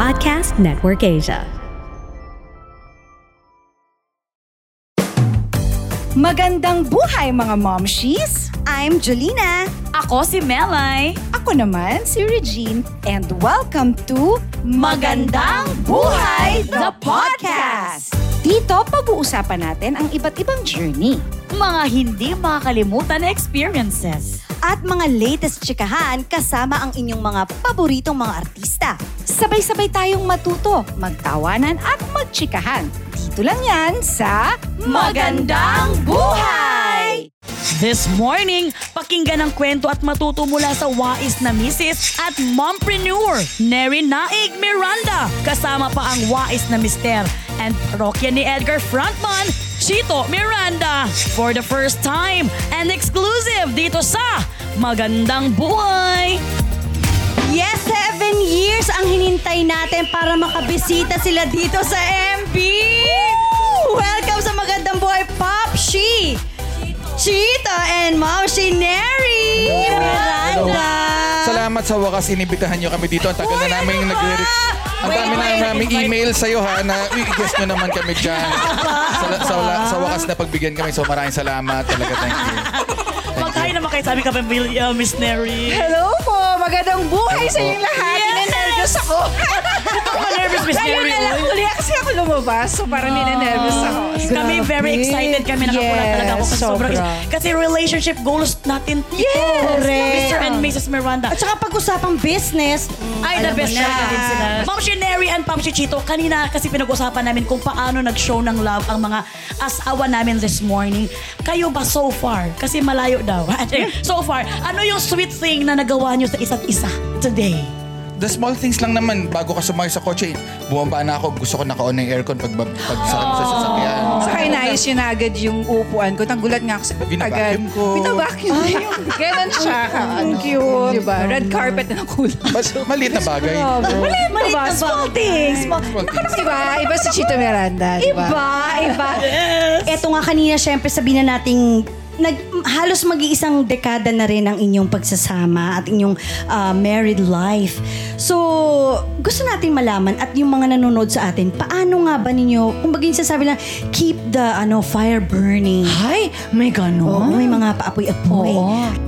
Podcast Network Asia. Magandang buhay mga momshies! I'm Jolina. Ako si Melay. Ako naman si Regine. And welcome to Magandang Buhay, the Podcast! Dito, pag-uusapan natin ang iba't ibang journey Mga hindi makakalimutan na experiences. at mga latest chikahan kasama ang inyong mga paboritong mga artista. Sabay-sabay tayong matuto, magtawanan at magtsikahan. Dito lang yan sa Magandang Buhay! This morning, pakinggan ang kwento at matuto mula sa wais na misis at mompreneur, Neri Naig Miranda. Kasama pa ang wais na mister and parokya ni Edgar Frontman, Chito Miranda. For the first time and exclusive dito sa Magandang Buhay. Yes, seven years ang hinintay natin para makabisita sila dito sa MB! Welcome sa Magandang Buhay, Popshi! Chita and Maushi Neri! Miranda! Salamat sa wakas inibitahan nyo kami dito. Ang tagal na namin nag Ang dami na namin email sa'yo ha na i-guest nyo naman kami dyan. Sa, sa, sa wakas na pagbigyan kami. So maraming salamat talaga. Thank you. Magkain naman kayo sabi ka ba, uh, Miss Neri? Hello po! Magandang buhay sa inyong lahat! Yes! Ninenervous ako! nervous Miss Ngayon Neri. na lang uli kasi ako lumabas, so parang ninenervous ako. Kami very excited kami nakakulat Yes, talaga ako kasi sobrang sobra. kasi relationship goals natin ito. Yes, correct. Mr. and Mrs. Miranda. At saka pag-usapang business, Ay, the best na. din sila. Ma'am and Pam Chito, kanina kasi pinag-usapan namin kung paano nag-show ng love ang mga asawa namin this morning. Kayo ba so far? Kasi malayo daw. so far, ano yung sweet thing na nagawa nyo sa isa't isa today? The small things lang naman. Bago ka sumakay sa kotse, bumaba na ako. Gusto ko naka-on ng aircon pag, pag sakit sa sasakyan. Saka inayos yun agad yung upuan ko. Tanggulat nga ako sa agad. Binabacuum ko. Binabacuum ko yung Ganon siya. Ang cute. Diba? Red carpet na kulay. Mas, maliit na bagay. Maliit na ba? Small things. Small. Diba? Iba si Chito Miranda. Diba? Iba, iba. Eto nga kanina, syempre sabihin na nating nag, halos mag-iisang dekada na rin ang inyong pagsasama at inyong ah, married life. So, gusto natin malaman at yung mga nanonood sa atin, paano nga ba ninyo, kung bagay sasabi lang, keep the ano fire burning. Ay, may Oo, ganon. may mga paapoy-apoy.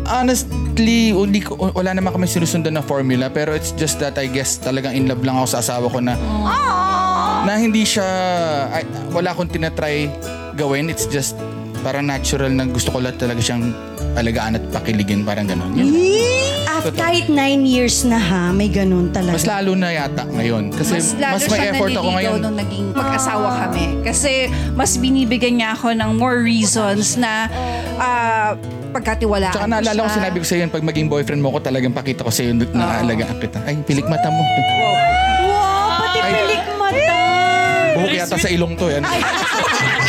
Honestly, hindi ko, wala naman kami sinusundan na formula pero it's just that I guess talagang in love lang ako sa asawa ko na na hindi siya ay, wala akong tinatry gawin. It's just parang natural na gusto ko lang talaga siyang alagaan at pakiligin parang ganun. Yun. After kahit nine years na ha, may ganun talaga. Mas lalo na yata ngayon kasi Mas mas, lalo may siya effort ako naliligaw ngayon. nung naging mag-asawa kami. Kasi mas binibigyan niya ako ng more reasons na ah, pagkatiwalaan Tsaka naalala ko siya. sinabi ko sa iyo pag maging boyfriend mo ko talagang pakita ko sa iyo na alagaan kita. Ay, pilik mata mo. Wow, pati Ay. pilik mata. Buhok yata sa ilong to yan.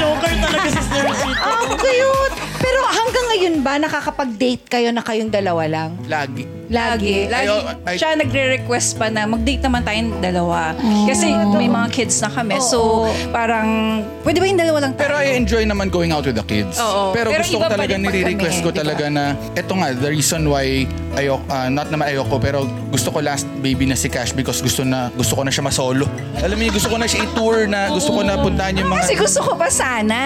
Joker talaga si Sir Chito. Ang cute! Pero hanggang ngayon ba nakakapag-date kayo na kayong dalawa lang? Lagi. Lagi. Lagi. Ay, ay- siya nagre-request pa na mag-date naman tayong dalawa. Kasi may mga kids na kami. So, parang, pwede ba yung dalawa lang tayo? Pero I enjoy naman going out with the kids. Oo. Pero, Pero gusto ko talaga, nire-request ko talaga na, eto nga, the reason why ayok, ah, not naman ayoko, pero gusto ko last baby na si Cash because gusto na gusto ko na siya masolo. Alam mo gusto ko na siya i-tour na, gusto ko na puntahan yung mga... Kasi gusto ko pa sana.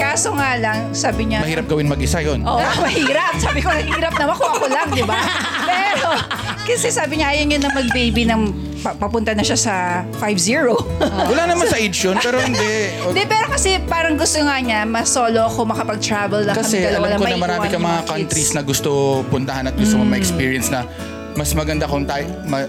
Kaso nga lang, sabi niya, Mahirap gawin mag-isa yun. Oo, mahirap. Sabi ko, hirap naman kung ako lang, di ba? Pero, kasi sabi niya, ayaw niya na mag-baby ng pa- papunta na siya sa 5-0. Wala naman sa age yun, pero hindi. Hindi, pero kasi parang gusto nga niya, mas solo ako makapag-travel lang Kasi kami dalawa alam ko na maiiwan marami ka yung mga kids. countries na gusto puntahan at gusto mo ma-experience na mas maganda kung tayo... Ma,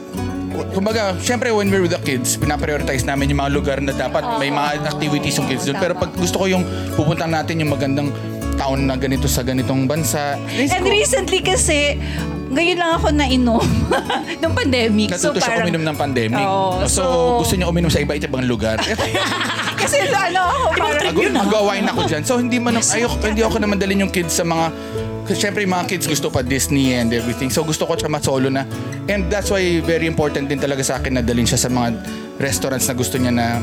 kumbaga, syempre when we're with the kids, pinaprioritize namin yung mga lugar na dapat may mga activities yung kids doon. Pero pag gusto ko yung pupuntahan natin yung magandang taon na ganito sa ganitong bansa. And recently kasi, ngayon lang ako nainom nung pandemic. Natuto siya uminom ng pandemic. Oo, so, so- gusto niya uminom sa iba ibang lugar. Kasi ano ako, parang... Mag- Mag-awain ako dyan. So, hindi man, ayoko, hindi ako naman dalhin yung kids sa mga kasi syempre yung mga kids gusto pa Disney and everything. So gusto ko siya masolo na. And that's why very important din talaga sa akin na dalhin siya sa mga restaurants na gusto niya na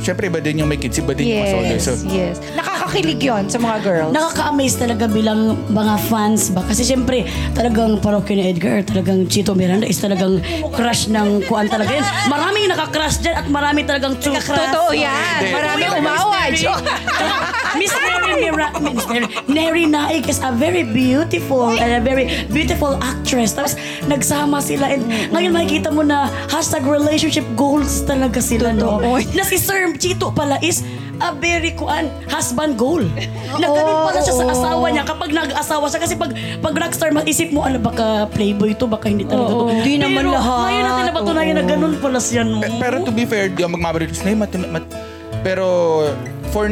syempre iba din yung may kids, iba din yung mas older. Yes, So, yes. Nakakakilig yon sa mga girls. Nakaka-amaze talaga bilang mga fans ba? Kasi siyempre, talagang parokyo ni Edgar, talagang Chito Miranda is talagang crush ng kuan talaga yun. Maraming nakakrush dyan at marami talagang true crush. Totoo yan. Hindi. Marami Talaga. umawa. Miss Mary Mira, Miss Mary, Neri Naik is a very beautiful and a very beautiful actress. Tapos nagsama sila and ngayon makikita mo na hashtag relationship goals talaga sila no. Na si Sir Chito pala is a very kuan husband goal. Na ganun pala siya sa asawa niya kapag nag-asawa siya kasi pag pag rockstar maisip mo ano baka playboy to baka hindi talaga to. Hindi naman Pero lahat. Ngayon natin napatunayan na ganun pala siya no. Pe- Pero to be fair, di ako magmamarilis na yun, mat- mat- pero for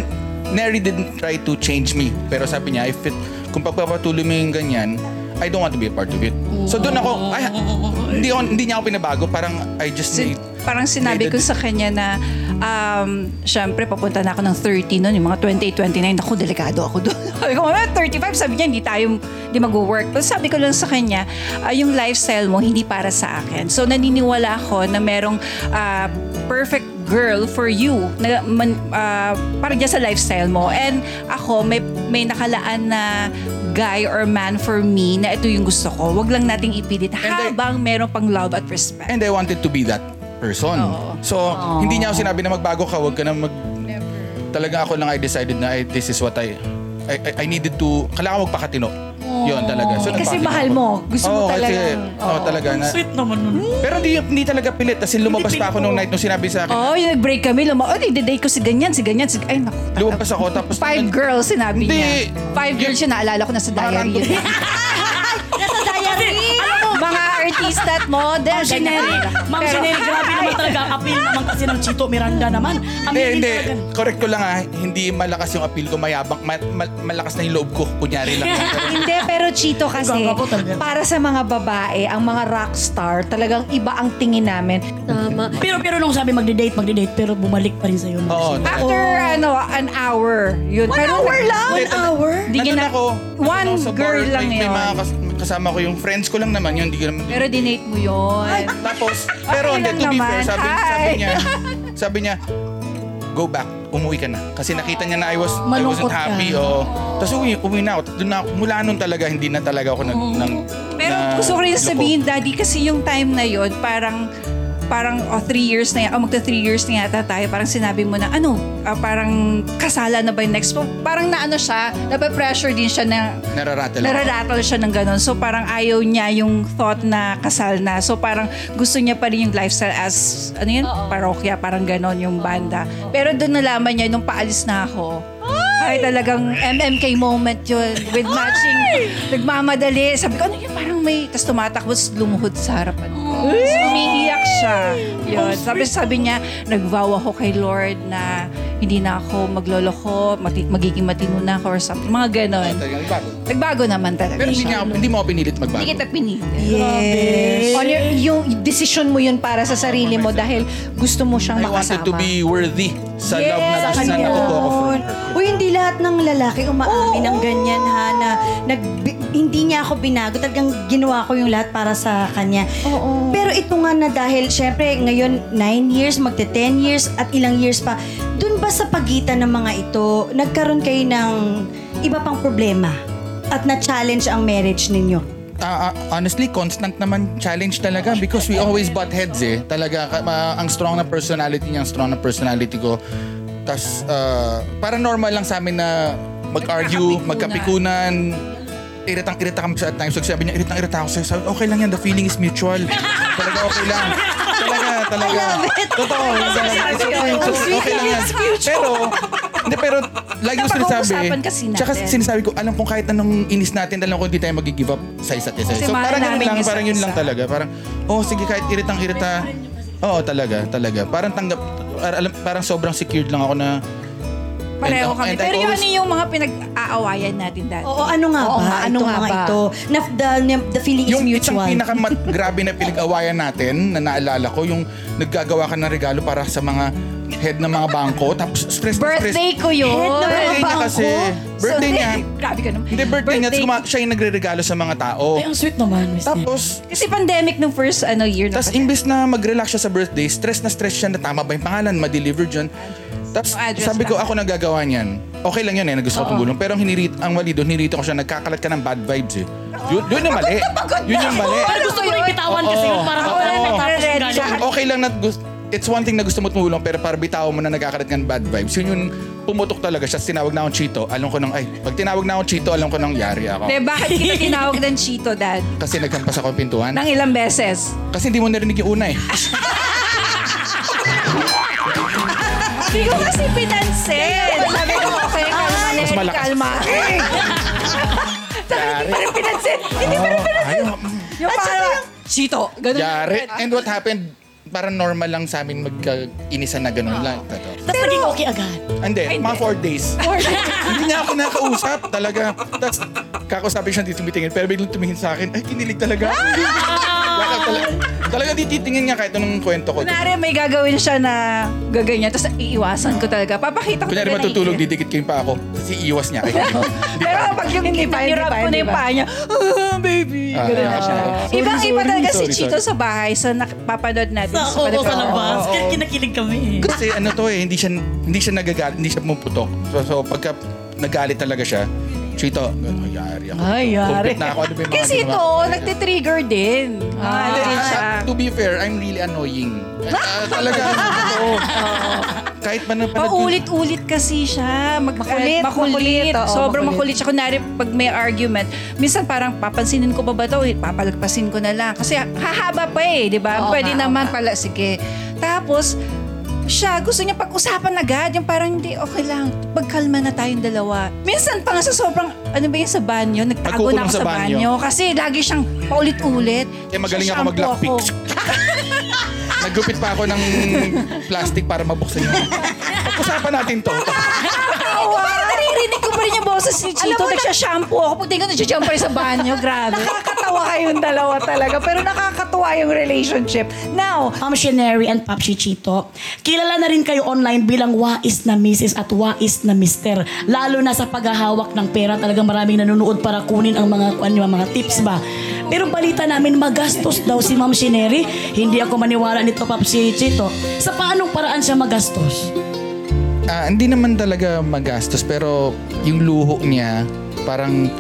Neri didn't try to change me. Pero sabi niya, if it, kung pagpapatuloy mo yung ganyan, I don't want to be a part of it. So doon ako, ay, hindi, ako, hindi niya ako pinabago. Parang I just made, parang sinabi ko sa kanya na um, syempre papunta na ako ng 30 noon, yung mga 28, 29, ako delikado ako doon. sabi ko, "Ah, 35, sabi niya, hindi tayo, hindi mag-work. Pero sabi ko lang sa kanya, ah, yung lifestyle mo, hindi para sa akin. So naniniwala ako na merong ah, perfect girl for you na man, ah, para dyan sa lifestyle mo. And ako, may, may nakalaan na guy or man for me na ito yung gusto ko. Wag lang nating ipilit I- habang meron pang love at respect. and I wanted to be that person. So, hindi niya ako sinabi na magbago ka, wag ka na mag... Talaga ako lang I decided na I, this is what I, I, I- I needed to, kailangan magpakatino. Yun talaga. So, Kasi nagpakatino mahal ako. mo. Gusto mo Oo, talaga. Kasi, oo, talaga. Na, Sweet naman nun. pero hindi, hindi talaga pilit. Kasi lumabas pa ako nung night nung sinabi sa akin. Oo, oh, yung nag-break kami. Luma, oh, i-date ko si ganyan, si ganyan. Si, ay, naku. Lumabas ako tapos... Five girls, sinabi Hindi. niya. Five girls yun, naalala ko na sa Parang- diary. Artista at model. Ma'am Shineri, Ma'am Shineri, grabe naman talaga ang appeal naman kasi ng Chito Miranda naman. Hindi, Aminin hindi. talaga. Correct ko lang ah. Hindi malakas yung appeal ko. Mayabang. Ma- ma- malakas na yung loob ko. Kunyari lang. Pero- Hindi, pero Chito kasi, Gaga ko talaga. para sa mga babae, ang mga rockstar, talagang iba ang tingin namin. Pero pero nung sabi magde-date, magde-date, pero bumalik pa rin sa'yo. Oo. After, ano, an hour. Yun. One Pero, hour lang? Hindi, One hour? Di Nandun ako. One ano, sa girl bar, lang may, may yun. mga kas- kasama ko yung friends ko lang naman yun. Hindi ko naman. pero dinate mo yun. Tapos, pero hindi, to be fair, sabi, sabi niya, sabi niya, go back, umuwi ka na. Kasi nakita niya na I was I Malungkot wasn't ka. happy. Oh. Tapos uwi, uwi na ako. Doon na, ako- mula nun talaga, hindi na talaga ako nag, nang, Pero na- gusto ko rin sabihin, Daddy, kasi yung time na yon parang parang oh, three years na yan, oh, magta three years na yata tayo, parang sinabi mo na, ano, ah, parang kasala na ba yung next? Parang na ano siya, nape-pressure din siya na, Nararattle nararattle siya ng ganun. So parang ayaw niya yung thought na kasal na. So parang gusto niya pa rin yung lifestyle as, ano yun, parokya, parang ganon yung banda. Pero doon nalaman niya, nung paalis na ako, ay! talagang MMK moment yun. With matching nagmamadali. Sabi ko ano yun? Parang may tas tumatakbo tas lumuhod sa harapan Tapos umiiyak siya yun sabi sabi niya nagvow ako kay Lord na hindi na ako magloloko mati- magiging matino na ako or something mga ganon Talagang bago. nagbago naman talaga Pero hindi, siya. niya, hindi mo ako pinilit magbago. hindi kita pinilit Yes. On your, yung decision mo yun para sa sarili mo dahil gusto mo siyang I wanted makasama. to be worthy sa love na sa na kanya. nakukuha ko from her. Uy, hindi lahat ng lalaki umaamin ng ganyan ha, na nag, hindi niya ako binago. Talagang ginawa ko yung lahat para sa kanya. Pero ito nga na dahil, syempre, ngayon, 9 years, magte 10 years, at ilang years pa, dun ba sa pagitan ng mga ito, nagkaroon kayo ng iba pang problema? At na-challenge ang marriage ninyo? Ah, honestly, constant naman challenge talaga because we always butt heads eh. Talaga, ang strong na personality niya, ang strong na personality ko. Tapos, ah, para normal lang sa amin na mag-argue, magkapikunan. Iritang-irita kami sa at times. So, sabi niya, iritang-irita ako sa'yo. Sabi, okay lang yan, the feeling is mutual. talaga, okay lang. Talaga, talaga. Totoo. Talaga, okay lang yan. Pero, hindi, pero, lagi ko sinasabi. Napag-uusapan kasi natin. Tsaka sinasabi ko, alam kong kahit anong inis natin, alam ko hindi tayo mag-give up sa isa't isa. Kasi So mahal parang yun namin lang, isa't parang yun lang isa. talaga. Parang, oh sige kahit iritang-irita. Oo, talaga, talaga. Parang tanggap, alam, parang sobrang secured lang ako na pareho And- kami and I pero yun always- ano yung mga pinag-aawayan natin dati Oo, ano nga Oo ba? nga, ano Itong nga mga ba? ito. Na, the, the feeling yung is isang mutual. pinakamat grabe na pinag-awayan natin na naalala ko, yung naggagawa ka ng regalo para sa mga head ng mga bangko. Tapos stress na stress. Birthday ko yun. Birthday niya kasi. Birthday So, niya. Grabe ka naman. Hindi, birthday niya. Birthday- Tapos siya yung nagre-regalo sa mga tao. Ay, ang sweet naman, Miss. Tapos, Kasi pandemic nung first ano year na tapos imbes na mag-relax siya sa birthday, stress na stress siya na tama ba yung pangalan, ma-deliver dyan. Tapos Yung address sabi ko, lang. ako nagagawa niyan. Okay lang yun eh, nagusto ko tumulong. Pero ang, hinirit, ang mali doon, hinirito ko siya, nagkakalat ka ng bad vibes eh. Yun, yun yung mali. Yun yung mali. Pero gusto mo rin bitawan kasi yun para Oo. mawala na tapos yung siya. okay lang na gusto, it's one thing na gusto mo tumulong pero para bitaw mo na nagkakalat ka ng bad vibes. Yun yung pumutok talaga siya. Tinawag na akong Chito. Alam ko nang, ay, pag tinawag na akong Chito, alam ko nang yari ako. De, bakit kita tinawag ng Chito, Dad? Kasi nagkampas ako ng pintuan. Nang ilang beses. Kasi hindi mo narinig yung una eh. Hindi ko kasi pinansin. Sabi ko, okay, kalma, Mas Lenny, malakas. kalma. Sabi, hindi pa rin pinansin. Hindi pa rin pinansin. Yung parang, Chito. Ganun. Yari. And what happened, parang normal lang sa amin magkainisan na ganun lang. Tapos naging okay agad. Hindi, mga four days. hindi niya ako nakausap talaga. Tapos kakausapin siya dito tumitingin. Pero biglang tumingin sa akin, ay kinilig talaga. Bakit talaga, talaga di titingin niya kahit anong kwento ko. Kunwari, may gagawin siya na gaganyan. Tapos iiwasan ko talaga. Papakita ko Kunyari talaga na matutulog, iiyak. didikit ko yung pa ako. Kasi iwas niya. Ay, hindi pa. Hindi Pero pa. pag yung Hindi pa, hindi nirap pa, ko na hindi yung pa. paa niya, ah, baby. Ah, Ganun na siya. Sorry, Ibang iba sorry, talaga si sorry, Chito sorry. sa bahay sa napapanood natin. Sa, oo, sa labas. Oo, Kaya kinakilig kami eh. Kasi ano to eh, hindi siya hindi siya nagagalit, hindi siya pumuputok. So, so pagka nagalit talaga siya, Chito, ano, yari ako. Ay, yari. Na ako. Ano ba yung mga Kasi ginawa ito, ko? nagtitrigger din. Ah, ano Hindi, ah, siya. to be fair, I'm really annoying. Ah, talaga, totoo. Kahit pa na Paulit-ulit kasi siya. Mag- Makulit, makulit. makulit, oo, Sobrang makulit. makulit. siya. Kunwari, pag may argument, minsan parang papansinin ko ba ba ito? Papalagpasin ko na lang. Kasi hahaba pa eh, di ba? Oo Pwede nga, naman oo nga. pala, sige. Tapos, siya, gusto niya pag-usapan agad. Yung parang, hindi, okay lang. Pagkalma na tayong dalawa. Minsan pa nga sa sobrang, ano ba yung sa banyo? Nagtago Nagkukulong na ako sa sa banyo. banyo. Kasi lagi siyang paulit-ulit. Kaya magaling ako Shampoo mag-lockpick. Naggupit pa ako ng plastic para mabuksan yung... Pag-usapan natin to. Tawa! Naririnig ko pa rin yung boses ni Chito. Nagsha-shampoo ako. Pag tingnan, nagsha-jump pa rin sa banyo. Grabe. Nakakatawa kayong dalawa talaga. Pero nakakatuwa yung relationship. Now, Ma'am Sheneri and Pop Chichito, kilala na rin kayo online bilang wais na Mrs. at wais na Mister. Lalo na sa paghahawak ng pera, talagang maraming nanonood para kunin ang mga, ano, yung mga tips ba. Pero balita namin, magastos daw si Ma'am Sheneri. Hindi ako maniwala nito, Pop Chichito. Sa paanong paraan siya magastos? Ah, hindi naman talaga magastos pero yung luho niya parang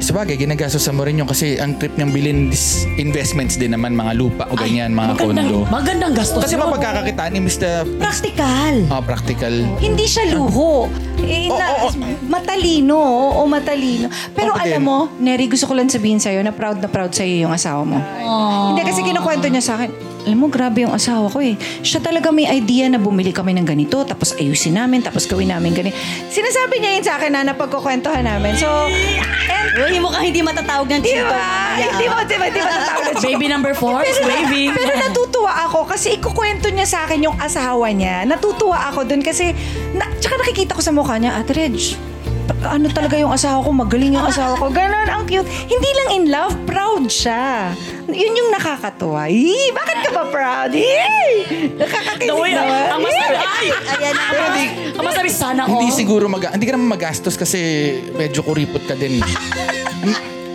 sabagay ginagastos sa mo rin yun kasi ang trip niyang bilhin is investments din naman mga lupa o ganyan mga magandang, kondo. magandang gastos. Kasi yun. mapagkakakitaan ni Mr. practical. Ah, practical. Hindi siya luho. Eh, Oo, na- oo. Matalino, oo, matalino. Pero Ako alam mo, Neri, gusto ko lang sabihin sa'yo na proud na proud sa'yo yung asawa mo. Hindi, kasi kinukwento niya sa akin, alam mo, grabe yung asawa ko eh. Siya talaga may idea na bumili kami ng ganito, tapos ayusin namin, tapos gawin namin ganito. Sinasabi niya yun sa akin na napagkukwentuhan namin. So, and, Uy, mukhang hindi matatawag ng di ba? Hindi mo, di ba, di natawag ng Baby number four is waving. Pero natutuwa ako kasi ikukwento niya sa akin yung asawa niya. Natutuwa ako dun kasi, na, tsaka nakikita ko sa mukha niya, Ate Reg, ano talaga yung asawa ko, magaling yung asawa ko. Ganon, ang cute. Hindi lang in love, proud siya. Yun yung nakakatuwa. Ih, bakit ka ba proud? Ih, nakakakilig The way, naman. ang masabi, ay! Ayan na. Pero di, Ang masabi, sana hindi all. siguro mag hindi ka naman magastos kasi medyo kuripot ka din.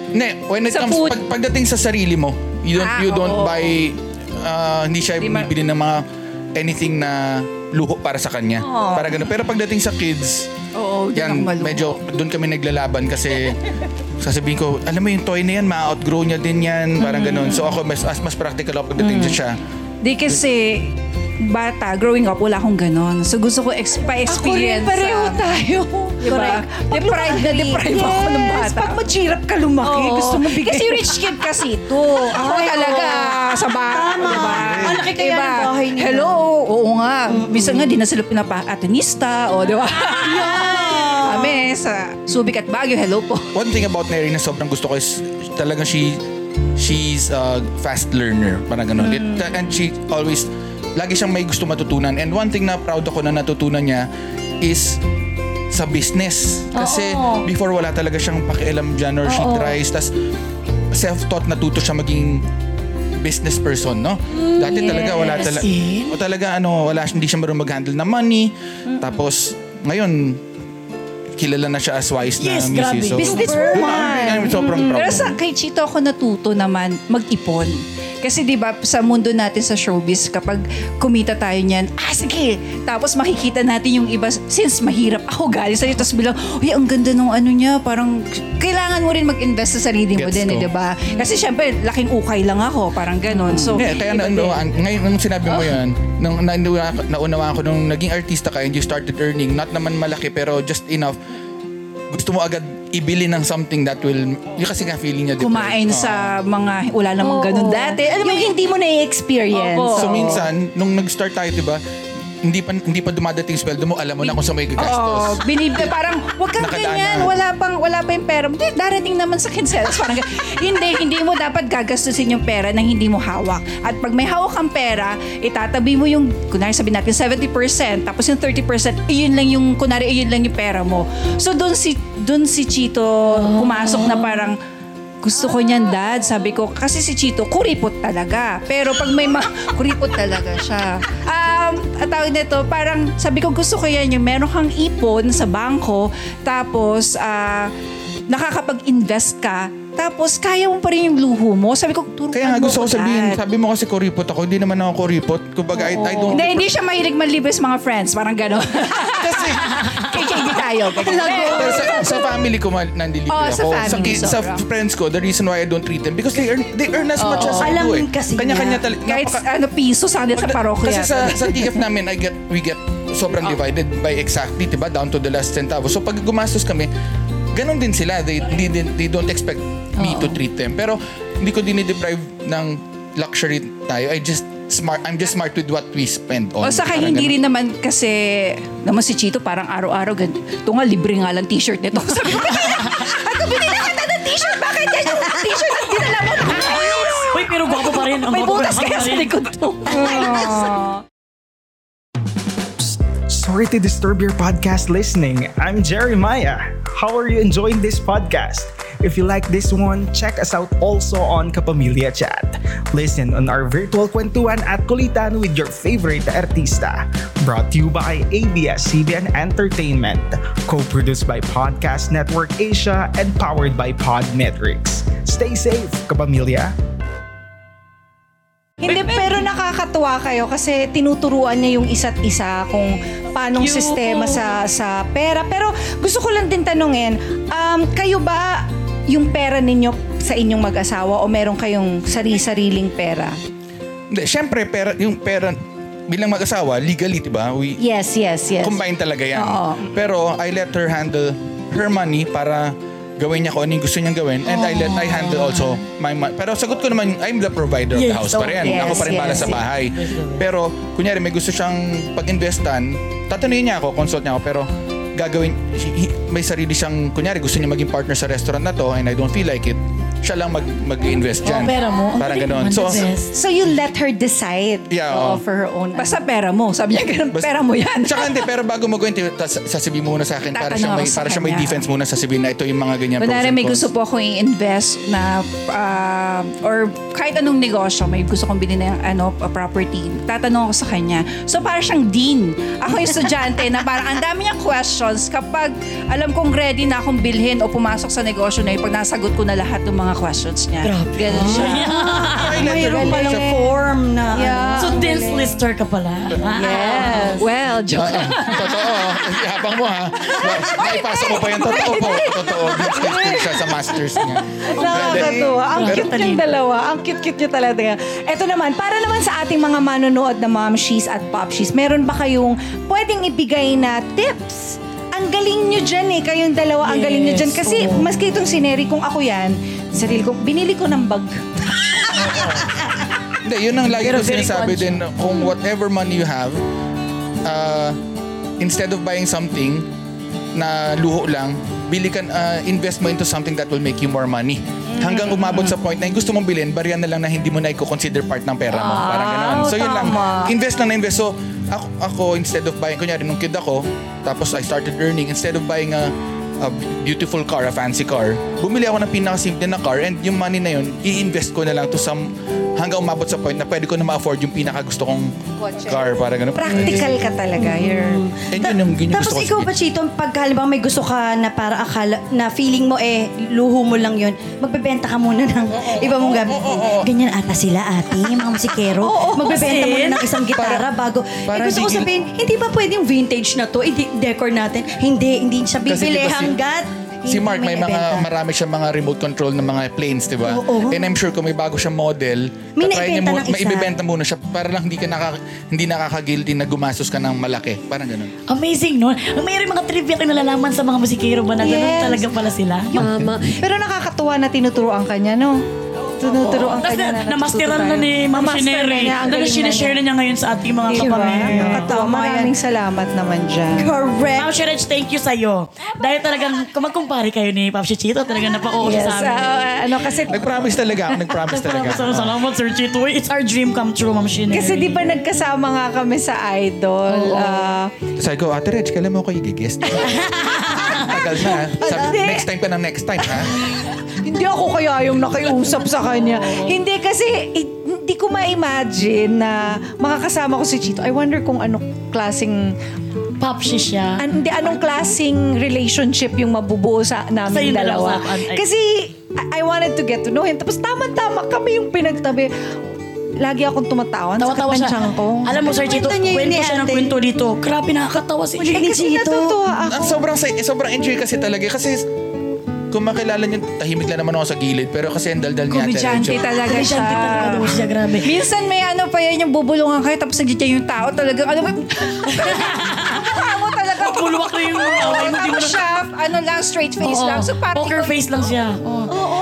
Ne, when it Sa comes food. pag, pagdating sa sarili mo, you don't Ah, you don't oo. buy ah, hindi siya bibili ng mga anything na luho para sa kanya. Para ganun. Pero pagdating sa kids, Oo, yan, medyo doon kami naglalaban kasi sasabihin ko, alam mo yung toy na yan, ma-outgrow niya din yan, parang Mm. ganun. So ako, mas, mas, mas practical ako pagdating sa siya. Di kasi, bata, growing up, wala akong ganon. So gusto ko ex- pa-experience. Ako rin, pareho sa- tayo. Diba? Correct. Deprived na deprived ako ng yes, bata. Pag maghirap ka lumaki, Oo. gusto mo bigay. Kasi rich kid kasi ito. Ako Ay, talaga sa bata. Tama. Diba? Ang laki kaya ng bahay nila. Hello, oo nga. Minsan nga, di na sila pinapa-atenista. O, di ba? Kami sa Subic at Baguio, hello po. One thing about Neri na sobrang gusto ko is talagang she she's a fast learner, parang ganun. It, and she always lagi siyang may gusto matutunan. And one thing na proud ako na natutunan niya is sa business. Kasi before wala talaga siyang pakialam dyan or she tries. tas self-taught natuto siya maging business person, no? Dati talaga wala talaga Yes. o talaga ano, wala hindi siya marunong mag-handle ng money. Tapos ngayon kilala na siya as wise na Yes, misis. grabe. So, Businesswoman. I'm sobrang proud. Pero sa kay Chito ako natuto naman mag-ipon. Kasi 'di ba sa mundo natin sa showbiz kapag kumita tayo niyan, ah sige. Tapos makikita natin yung iba since mahirap ako galing sa tapos bilang, "Uy, ang ganda nung ano niya, parang kailangan mo rin mag-invest sa sarili mo Gets din, eh. 'di ba? Kasi syempre laking ukay lang ako, parang ganon. So Hindi, kaya na, naunawaan, ngayon nung sinabi mo yan, nung na, naunawaan ko nung naging artista ka and you started earning, not naman malaki pero just enough, gusto mo agad ibili ng something that will, yung kasi nga feeling niya. kumain Oo. sa mga wala namang ganun dati. Alam mo, yung hindi mo na-experience. Opo. So minsan, nung nag-start tayo, di ba, hindi pa hindi pa dumadating sweldo mo, alam mo na kung saan may Oo, gagastos. binib parang wag kang Nakadaan ganyan, na. wala pang wala pa yung pera. mo. Hindi, darating naman sa kinselas. Parang hindi hindi mo dapat gagastusin yung pera nang hindi mo hawak. At pag may hawak kang pera, itatabi mo yung kunwari sabihin natin 70%, tapos yung 30%, iyon lang yung kunwari iyon lang yung pera mo. So doon si doon si Chito pumasok na parang gusto ko niyan, dad. Sabi ko, kasi si Chito, kuripot talaga. Pero pag may mga, kuripot talaga siya. Um, at tawag nito, parang sabi ko, gusto ko yan, yung meron kang ipon sa bangko, tapos, ah, nakakapag-invest ka, tapos kaya mo pa rin yung luho mo. Sabi ko, turuan Kaya nga gusto ko sabihin, sabi mo kasi kuripot ako, hindi naman ako kuripot. Kumbaga, I, I don't... Hindi, hindi siya mahilig manlibre sa mga friends. Parang gano'n. Kasi, KKD tayo. Pero sa, sa family ko, mal- nandilibre Oh, sa ako. family, ki- sa sobra. friends ko, the reason why I don't treat them, because they earn, they earn as much as I Alam do eh. kasi Kanya-kanya talaga. Kahit napaka- ano, piso sa kanila sa parokya. Kasi sa, sa TF namin, I get, we get sobrang divided by exactly, diba? Down to the last centavo. So pag gumastos kami, ganun din sila. They, they, they, they don't expect me to treat them. Pero hindi ko dinideprive ng luxury tayo. I just smart, I'm just smart with what we spend on. O saka Parang hindi ganun. rin naman kasi naman si Chito parang araw-araw ganito. Ito nga libre nga lang t-shirt nito. Sabi ko, ako binili kita ng t-shirt. Bakit yan yung t-shirt na dinala mo? Uy, pero gwapo pa rin. Ang May gwapo butas pa kaya rin. sa likod to. Sorry to disturb your podcast listening. I'm Jeremiah. How are you enjoying this podcast? If you like this one, check us out also on Kapamilya Chat. Listen on our virtual kwentuhan at kulitan with your favorite artista. Brought to you by ABS-CBN Entertainment. Co-produced by Podcast Network Asia and powered by Podmetrics. Stay safe, Kapamilya. Hindi, pero nakakatuwa kayo kasi tinuturuan niya yung isa't isa kung paanong Cute. sistema sa sa pera. Pero gusto ko lang din tanungin, um, kayo ba yung pera ninyo sa inyong mag-asawa o meron kayong sari-sariling pera? Hindi, syempre, pera, yung pera, bilang mag-asawa, legally, diba? We, Yes, yes, yes. combine talaga yan. Oo. Pero I let her handle her money para gawin niya kung ano yung gusto niyang gawin and I let I handle also my money. Pero sagot ko naman, I'm the provider of the Yes, house pa rin. yes, Ako pa rin bala yes. sa bahay. Pero kunyari may gusto siyang pag-investan, tatanungin niya ako, consult niya ako, pero gagawin, may sarili siyang, kunyari gusto niya maging partner sa restaurant na to and I don't feel like it, siya lang mag, mag-invest dyan. Oh, pera mo. Ang Parang ganon. So. So you let her decide Yeah, oo, oo. for her own. Basta pera mo. Sabi niya ganun, Basta- pera mo yan. Tsaka hindi, pero bago mo gawin, tas- sasabihin muna sa akin para Tatanong siya may, ako sa para siya may kanya. defense muna sasabihin na ito yung mga ganyan pros Kunwari may gusto po akong i-invest na ah, or kahit anong negosyo, may gusto kong bilhin ng ano, a property. Tatanong ako sa kanya. So para siyang dean. Ako yung estudyante na parang ang dami niyang questions kapag alam kong ready na akong bilhin o pumasok sa negosyo na yun, pag nasagot ko na lahat ng mga questions niya. Grabe. Ganun siya. Her Mayroon palang siya- form na. Yeah. So, dance lister ka pala. Yes. Well, joke. Oo, totoo. Habang mo ha. Naipasa mo pa yung totoo po. Totoo. Good siya sa masters niya. Nakakatuwa. Ang Pero- cute niyang dalawa. Ang cute-cute niyo talaga. Ito naman, para naman sa ating mga manonood na momshies at popshies, meron ba kayong pwedeng ibigay na tips? Ang galing nyo dyan eh. Kayong dalawa, ang galing nyo dyan. Yes, Kasi oo. maski itong sineri, kung ako yan, sarili ko, binili ko ng bag. Hindi, yun ang lagi Pero ko very sinasabi conscious. din. Kung whatever money you have, uh, instead of buying something na luho lang, bili ka, uh, invest mo into something that will make you more money. Hanggang umabot sa point na yung gusto mong bilhin, bariyan na lang na hindi mo na i-consider part ng pera mo. Parang gano'n. So yun lang. tama. Invest lang na invest. So ako, ako instead of buying, kunyari nung kid ako, tapos I started earning, instead of buying a a beautiful car, a fancy car, bumili ako ng pinakasimple na car and yung money na yun, i-invest ko na lang to some hanggang umabot sa point na pwede ko na ma-afford yung pinaka gusto kong car para ganun. Practical ka talaga. You're... And yun yung, yun yung Tapos gusto ko. ikaw ba, Chito, pag halimbawa may gusto ka na para akala, na feeling mo eh, luho mo lang yun, magbebenta ka muna ng iba mong gamit. Ganyan ata sila, ate, yung mga musikero. magbebenta muna ng isang gitara bago. para eh, gusto ko hindi- sabihin, hindi ba pwedeng vintage na to? Hindi, decor natin. Hindi, hindi siya Kasi bibili hanggat Si Mark, may mga, ibenta. marami siya mga remote control ng mga planes, di ba? Oo. And I'm sure kung may bago siyang model, May tatry niya naibenta mu- ng may isa. ibibenta muna siya para lang hindi ka nakaka, hindi nakaka-guilty na gumastos ka ng malaki. Parang ganun. Amazing, no? Mayroon mga trivia kayo nalalaman sa mga musikero ba na ganun Yes. talaga pala sila? Mama. Pero nakakatuwa na tinuturoan ka niya, no? Tinuturoan ka Tapos niya na, na namasteran natututo na ni. Ma'am Namaster Shineri. niya, ang Na galing sinishare na niya. ngayon sa ating mga Diba? kapamilya. Nakakatawa. Maraming salamat naman dyan. Correct. Ma'am Shiraj, thank you sa'yo. Dahil talagang, kung magkumpare kayo ni Pop Chito, talagang siya Yes. sa amin. ah, ano, kasi Nag-promise talaga ako, nag-promise talaga. Salamat, salamat, Sir Chito. It's our dream come true, Ma'am Shineri. Kasi di ba nagkasama nga kami sa Idol? ah, Sabi ko, Ate Reg, kailan mo ako i-guest? Tagal na. Sabi, Hindi. next time pa ng next time, ha? Hindi ako kaya yung nakiusap sa kanya. Hindi kasi, hindi ko ma-imagine na makakasama ko si Chito. I wonder kung ano klaseng, Pop siya. an, hindi, anong klaseng relationship yung mabubuo sa Sa namin yung dalawa. dalawa, ay- Kasi, I, I wanted to get to know him. Tapos tama-tama kami yung pinagtabi. Lagi akong tumatawa. Ang Tawa-tawa siya. ko. Alam mo, Sir Chito, Kwento niya yun kwento ni siya ng ate. kwento dito. Grabe, nakakatawa si Eh, Chito. kasi natutuwa ako. Ang sobrang, sa- sobrang enjoy kasi talaga. Kasi kung makilala niyo, tahimik lang naman ako sa gilid. Pero kasi ang daldal niya, Komedyante talaga siya. Komedyante talaga daw siya, grabe. Minsan may ano pa yan, yung bubulungan kayo tapos nandiyan yung tao talagang ano mo. Mukha mo talaga. Buluwak na yung away mo. Di mo Tapos na- siya, ano lang, straight face lang. So parang Poker face lang siya. Oo. Oo,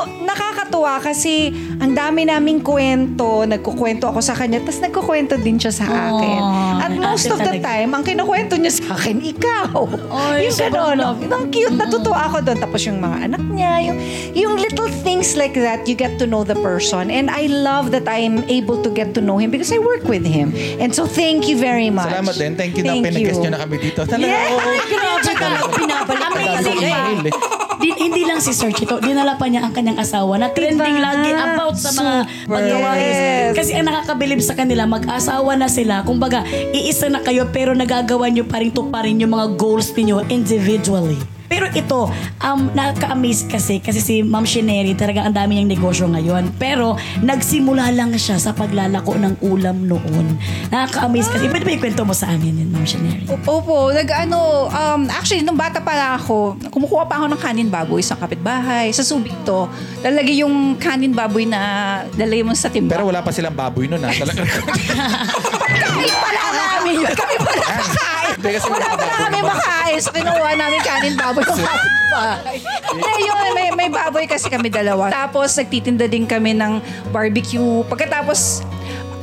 pero nakakatuwa kasi ang dami naming kwento, nagkukwento ako sa kanya, tapos nagkukwento din siya sa akin. At ate most of the talaga. time, ang kinukwento niya sa akin, ikaw. Ay, yung sobrang gano'n. love. Ang cute, natutuwa ako doon. Tapos yung mga anak niya, yung, yung little things like that, you get to know the person. And I love that I'm able to get to know him because I work with him. And so thank you very much. Salamat din. Thank you na Thank pinag-guest you. niyo na kami dito. Talaga, Yeah. oo. Grabe ka. Pinabalik ka. Amazing Dami email eh. Di, hindi lang si Sir Chito, dinala pa niya ang kanyang asawa na trending Diba? lagi about sa mga magkawais. Yes. Kasi ang nakakabilib sa kanila, mag-asawa na sila. Kumbaga, iisa na kayo pero nagagawa niyo pa rin tuparin yung mga goals niyo individually. Pero ito, um, nakaka-amaze kasi kasi si Ma'am Shineri talaga ang dami niyang negosyo ngayon. Pero nagsimula lang siya sa paglalako ng ulam noon. Nakaka-amaze kasi. Pwede ba ikwento mo sa amin yun, Ma'am Shineri? Opo, nag-ano, um, actually, nung bata pa lang ako, kumukuha pa ako ng kanin baboy sa kapitbahay, sa subig to. Lalagay yung kanin baboy na lalagay mo sa timba. Pero wala pa silang baboy nun, ha? Talaga. kami pala namin yun. Kami pala makain. Hindi, kasi Wala baboy kami. So, kinuha namin kanin baboy ng kapitbahay. Hindi, yun. May, may baboy kasi kami dalawa. Tapos, nagtitinda din kami ng barbecue. Pagkatapos,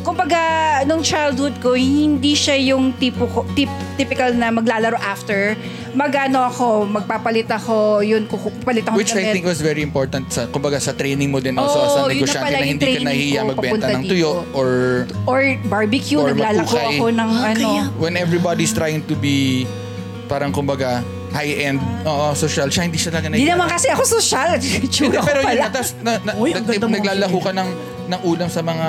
kumbaga, nung childhood ko, hindi siya yung tipo ko, tip, typical na maglalaro after. Magano ako, magpapalit ako, yun, kukupalit ako ng Which I think was very important sa kumbaga sa training mo din also Oo, as a na negosyante pala na yung hindi ka nahihiya magbenta ng tuyo dito. or Or barbecue, Or naglalako ako ng ano. when everybody's trying to be parang kumbaga high-end, oo, social, siya hindi siya talaga Hindi nahihiya. naman kasi ako social. Tsura ko Pero yun, pala. na, na, na, Uy, ang nag- ganda mo. naglalako ka ng, ng ulam sa mga,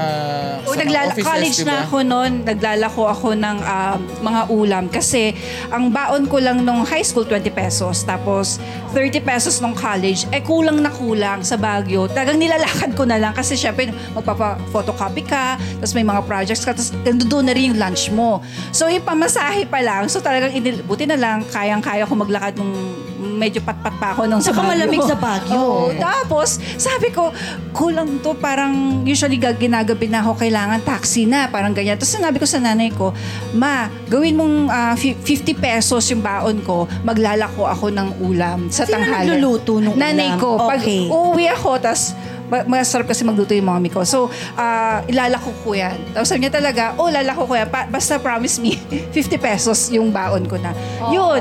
O, sa mga naglala- offices, college di na ako noon, naglalako ako ng um, mga ulam kasi ang baon ko lang nung high school 20 pesos tapos 30 pesos nung college eh kulang na kulang sa Baguio. Talagang nilalakad ko na lang kasi syempre magpapa-photocopy ka tapos may mga projects ka tapos doon na rin yung lunch mo. So yung pamasahe pa lang so talagang inil- buti na lang kayang-kaya ko maglakad nung medyo patpat pa ako nung sa Saka Baguio. malamig sa Baguio. Oo, tapos, sabi ko, kulang to. Parang usually gag- ginagabi na ako, kailangan taxi na. Parang ganyan. Tapos sinabi ko sa nanay ko, Ma, gawin mong ah, fi- 50 pesos yung baon ko, maglalako ako ng ulam sa Sino tanghali. nagluluto nung Nanay ulam? ko. Pag Okay. uuwi ako, tas masarap kasi magluto yung mami ko. So, ah, ilalako ko yan. Tapos sabi niya talaga, oh, lalako ko yan. Pa- basta promise me, 50 pesos yung baon ko na. Yun.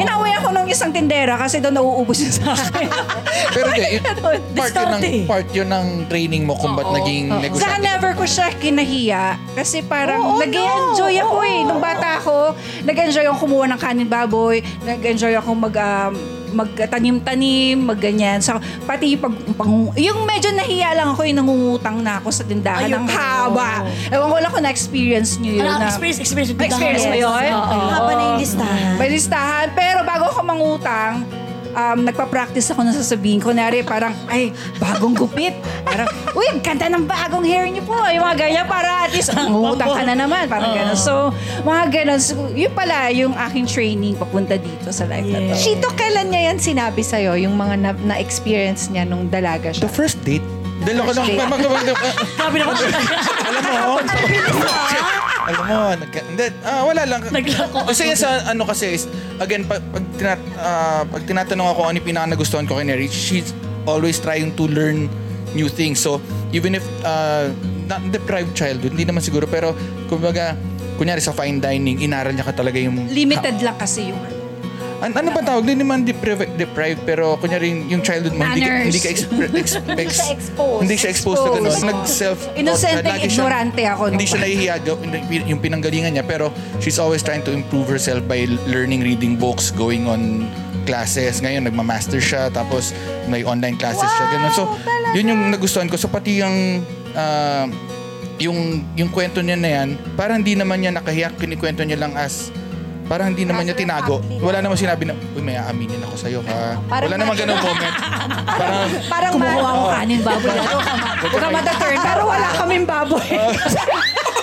Inaway ako ng isang tindera kasi daw nauubos yun sa akin. Pero di, part yun, ng, part yun ng training mo kung ba't naging Saka negosyante. never ko siya kinahiya kasi parang Oo, nag-enjoy no. ako eh. Nung bata ako, nag-enjoy ako kumuha ng kanin baboy, nag-enjoy ako mag, um, magtanim-tanim, magganyan. So, pati pag, pang, yung medyo nahiya lang ako, yung nangungutang na ako sa tindahan ng haba. Ewan ko lang kung na-experience nyo yun. Ano, na, experience, experience. with Na-experience mo Yes. yun? Oo. Haba na yung listahan. May listahan. Pero bago ako mangutang, um, nagpa-practice ako na sasabihin ko. Nari, parang, ay, bagong gupit. Parang, uy, ang ganda ng bagong hair niyo po. Yung mga ganyan, para at least, mangutang ka na naman. Parang gano'n. So, mga gano'n. So, yun pala yung aking training papunta dito sa life na to. Chito, kailan niya yan sinabi sa'yo? Yung mga na- na-experience niya nung dalaga siya? The first date. Dahil ako lang, Grabe naman. alam mo, alam mo, nagka, hindi, ah, wala lang. Naglako. Kasi yan sa ano kasi is, again, pag, pag, tinat, ah, pag tinatanong ako ano yung pinaka-nagustuhan ko kay Neri, she's always trying to learn new things. So, even if, uh, not deprived childhood, hindi naman siguro, pero, kumbaga, kunyari sa fine dining, inaral niya ka talaga yung... Limited lang kasi yung ano. An- ano ba tawag? Hindi naman deprived, deprived pero kunyari yung, yung childhood mo, hindi ka, Manners. hindi ka expre- ex- ex- exposed. Hindi siya exposed gano'n. Exposed. Nag-self Innocent lagi and siyang- ignorante ako nung Hindi siya bata. nahihiya gaw- yung pinanggalingan niya pero she's always trying to improve herself by learning reading books, going on classes. Ngayon, nagma-master siya tapos may online classes siya. Ganun. So, yun yung nagustuhan ko. So, pati yung ah, yung yung kwento niya na yan, parang hindi naman niya nakahiyak, kinikwento niya lang as parang hindi naman niya tinago. Wala naman sinabi na, uy, may aaminin ako sa'yo ha. Parang Wala naman ganun moment. Parang, Parang Kumukuha ako kanin baboy. Huwag ka mataturn. Pero wala kaming baboy.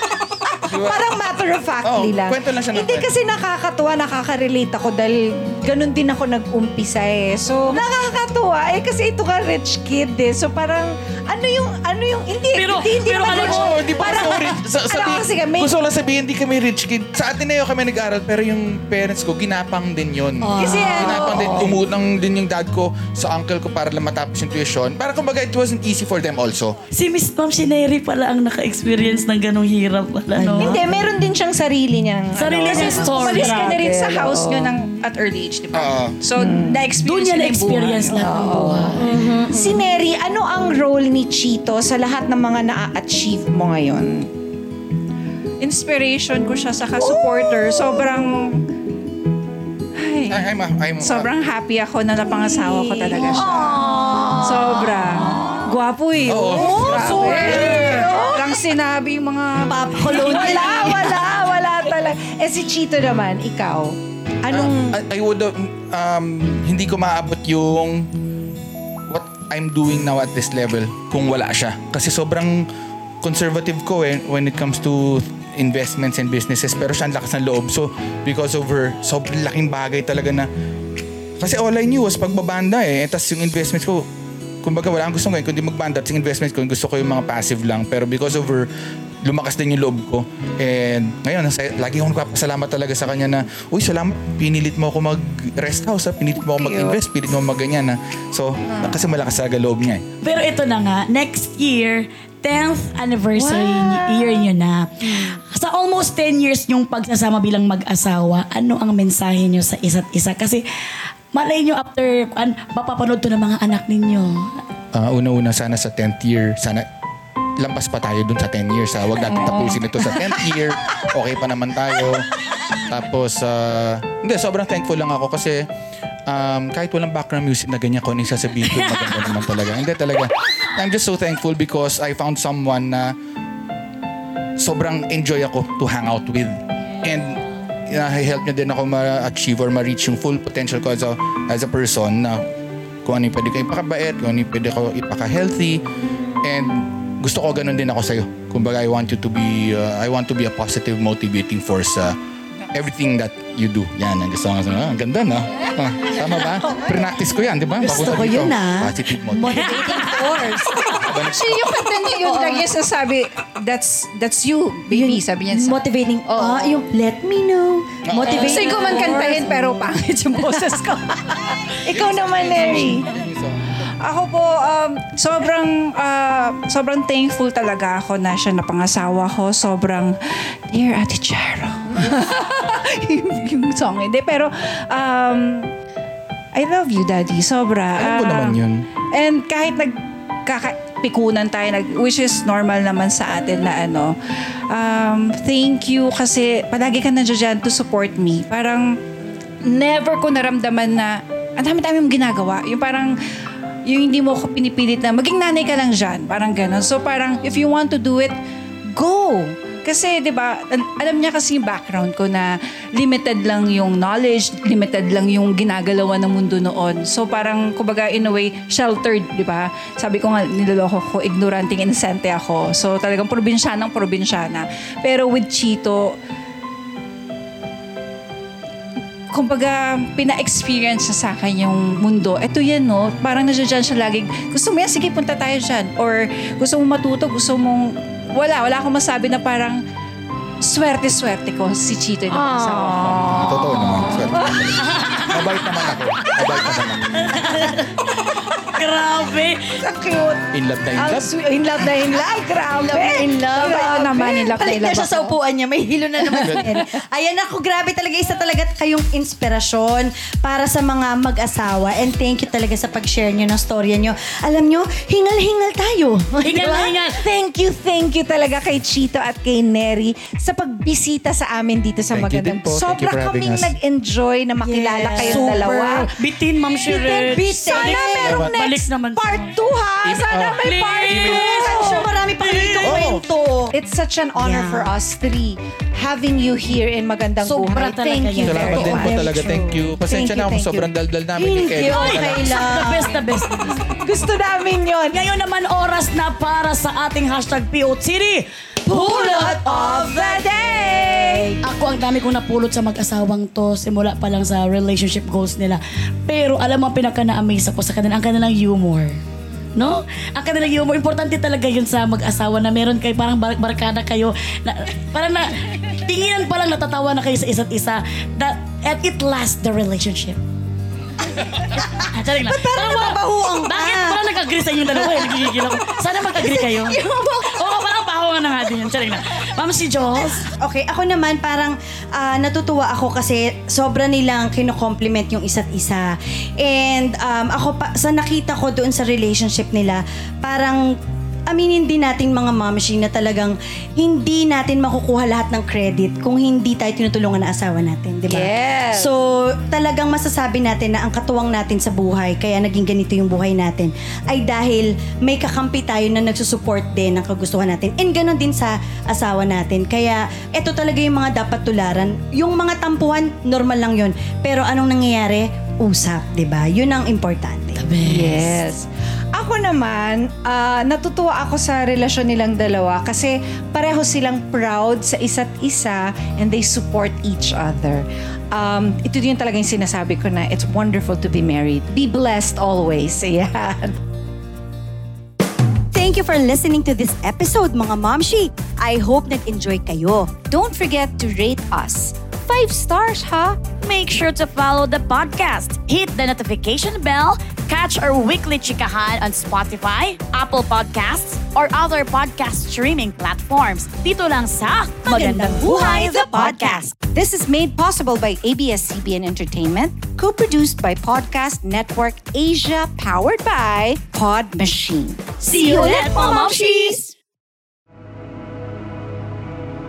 Parang matter of factly Oo, lang. kwento lang siya ng Hindi kwento. kasi nakakatuwa, nakaka-relate ako dahil ganun din ako nag-umpisa eh. So, nakakatuwa eh kasi ito ka rich kid eh. So, parang ano yung, ano yung, hindi, Pero- hindi, hindi pero naman alam rich. Oo, di ba Parang, sorry. Sa, sa, alam ko kasi kami, gusto ko lang sabihin, hindi kami rich kid. Sa Ateneo kami nag-aral, pero yung parents ko, ginapang din yun. Kasi ano, ginapang din, umutang din yung dad ko sa uncle ko para lang matapos yung tuition. Para kumbaga, it wasn't easy for them also. Si Miss Ma'am Shineri pala ang naka-experience ng ganong hirap pala, no? Hindi, meron din siyang sarili niyang, Sarili ano, niyang story. Umalis ka na rin sa house nyo ng, at early age, di ba? Oo. So, na-experience Doon niya na-experience buhay. lahat ng buhay. Si Neri, ano ang role ni Chito sa lahat ng mga na-achieve mo ngayon? Inspiration ko siya, saka supporter. Sobrang... Ay, Ay, I'm, I'm, sobrang happy ako na napangasawa ko talaga siya. Sobra. Gwapo eh. Oo. Grabe. Lang sinabi yung mga... Pop cologne. Wala, wala, wala talaga. Eh si Chito naman, ikaw, anong... I, I would have, um, hindi ko maabot yung what I'm doing now at this level kung wala siya. Kasi sobrang conservative ko eh when it comes to investments and businesses pero siya ang lakas ng loob. So because of her, sobrang laking bagay talaga na kasi all I knew was pagbabanda eh. Tapos yung investments ko, kumbaga wala akong gusto ngayon kundi magbanda at investments ko, gusto ko yung mga passive lang. Pero because of her, lumakas din yung loob ko. And ngayon, nasa, lagi akong nagpapasalamat talaga sa kanya na, uy, salamat, pinilit mo ako mag-rest house, ha? pinilit mo ako mag-invest, pinilit mo mag-ganyan. Ha? So, kasi malakas talaga loob niya eh. Pero ito na nga, next year, 10th anniversary year nyo na. Sa almost 10 years yung pagsasama bilang mag-asawa, ano ang mensahe nyo sa isa't isa? Kasi malay nyo after, an, mapapanood to ng mga anak ninyo. Ah, una-una sana sa 10th year, sana lampas pa tayo dun sa 10 years. Ha? Huwag natin tapusin ito sa 10th year. Okay pa naman tayo. Tapos, ah, hindi, sobrang thankful lang ako kasi um, kahit walang background music na ganyan ko, ano yung sasabihin ko, maganda naman talaga. Hindi talaga. I'm just so thankful because I found someone na sobrang enjoy ako to hang out with. And uh, help niya din ako ma-achieve or ma-reach yung full potential ko as a, as a person na kung ano yung pwede ko ipakabait, kung ano yung pwede ko ipaka-healthy. And gusto ko ganun din ako sa'yo. Kumbaga, I want you to be, uh, I want to be a positive motivating force sa everything that you do. Yan, ang gusto ko. Ah, ang ganda na. Ah, tama ba? Pre-practice ko yan, di ba? Gusto Papunta ko dito. yun, ah. Positive motivating. Motivating force. Siya yung kanta niya yun lagi sasabi, that's that's you, baby, sabi niya. Sa, Motivating. Ah, yung let me know. Motivating. Gusto ko man kantahin pero pangit yung boses ko. Ikaw naman, Neri. Ako po, um, sobrang, ah, sobrang thankful talaga ako na siya napangasawa ko. Sobrang, Dear Ate Charo. yung, yung song. Hindi, pero, um, I love you, Daddy. Sobra. Alam ko Ah, naman yun. And kahit nagkakapikunan tayo, nag, which is normal naman sa atin na ano, um, thank you kasi palagi ka nandiyan dyan to support me. Parang never ko naramdaman na ang dami-dami mong ginagawa. Yung parang, yung hindi mo ako pinipilit na, maging nanay ka lang dyan. Parang ganon. So parang, if you want to do it, go! Kasi, di ba, al- alam niya kasi yung background ko na limited lang yung knowledge, limited lang yung ginagalawan ng mundo noon. So, parang, kumbaga, in a way, sheltered, di ba? Sabi ko nga, niloloko ko, ignoranting inosente ako. So, talagang probinsyanang probinsyana. Pero with Chito, kumbaga, pina-experience niya sa akin yung mundo. Ito yan, no? Parang nandiyan siya laging, gusto mo yan? Sige, punta tayo dyan. Or gusto mo matuto, gusto mong, wala, wala akong masabi na parang, swerte-swerte ko si Chito yung asawa ko. Totoo naman. Swerte. Mabait naman ako. Mabait naman ako. Grabe. Sa cute. In love na in Ang love. sweet. In love na in love. Grabe. Love na in love. Oo naman, in love na Balik in na love siya sa ako. upuan niya. May hilo na naman Ed. Ayan ako, grabe talaga. Isa talaga kayong inspirasyon para sa mga mag-asawa. And thank you talaga sa pag-share niyo ng storya niyo. Alam niyo, hingal-hingal tayo. Hingal na hingal. Thank you, thank you talaga kay Chito at kay Neri sa pagbisita sa amin dito sa Thank you Magandang. din po. Thank you Sobra for having kaming us. nag-enjoy na makilala Yes. kayong dalawa. Bitin, Ma'am Shirin. Sana merong Balik naman part 2 ha. Sana may part 2. I'm sure marami pa kami itong kwento. It's such an honor Yeah. for us three having you here in Magandang Sobra Buhay. talaga Thank you yan. very Salamat din po much. talaga. Thank you. Pasensya Thank na you, kung thank sobrang daldal namin ni Hindi, Kevin. okay lang. The best, the best. Gusto namin yon. Ngayon naman oras na para sa ating hashtag PO City. Pulot of the day! Ako ang dami kong napulot sa mag-asawang to simula pa lang sa relationship goals nila. Pero alam mo ang pinaka na-amaze ako sa kanila, ang kanilang humor. No? Ang kanilang humor, importante talaga yun sa mag-asawa na meron kayo, parang bar- barkada kayo, na, parang na, tinginan pa lang natatawa na kayo sa isa't isa, that, and it lasts the relationship. Ah, charing lang. parang Parang wa- nababahuang ka? Bakit parang nag-agree sa inyong dalawa? Eh, nagigigil ako. Sana mag-agree kayo. Oo, parang pahawa na nga din yun. Charing lang. Ma'am si Jules. Okay, ako naman parang ah, natutuwa ako kasi sobra nilang kino-compliment yung isa't isa. And um, ako pa, sa nakita ko doon sa relationship nila, parang aminin din natin mga mamshi na talagang hindi natin makukuha lahat ng credit kung hindi tayo tinutulungan ng asawa natin, di ba? Yes. So, talagang masasabi natin na ang katuwang natin sa buhay, kaya naging ganito yung buhay natin, ay dahil may kakampi tayo na nagsusupport din ng kagustuhan natin. And ganon din sa asawa natin. Kaya, ito talaga yung mga dapat tularan. Yung mga tampuhan, normal lang yun. Pero anong nangyayari? Usap, di ba? Yun ang importante. Yes. Ako naman, ah, natutuwa ako sa relasyon nilang dalawa kasi pareho silang proud sa isa't isa and they support each other. Um, ito din talaga yung sinasabi ko na it's wonderful to be married. Be blessed always. Ayan. Thank you for listening to this episode, mga momshi. I hope nag-enjoy kayo. Don't forget to rate us. Five stars, ha? Make sure to follow the podcast. Hit the notification bell. Catch our weekly chikahan on Spotify, Apple Podcasts, or other podcast streaming platforms. Dito lang sa Magandang Buhay, the podcast. This is made possible by ABS-CBN Entertainment, co-produced by Podcast Network Asia, powered by Pod Machine. See you mga momshies!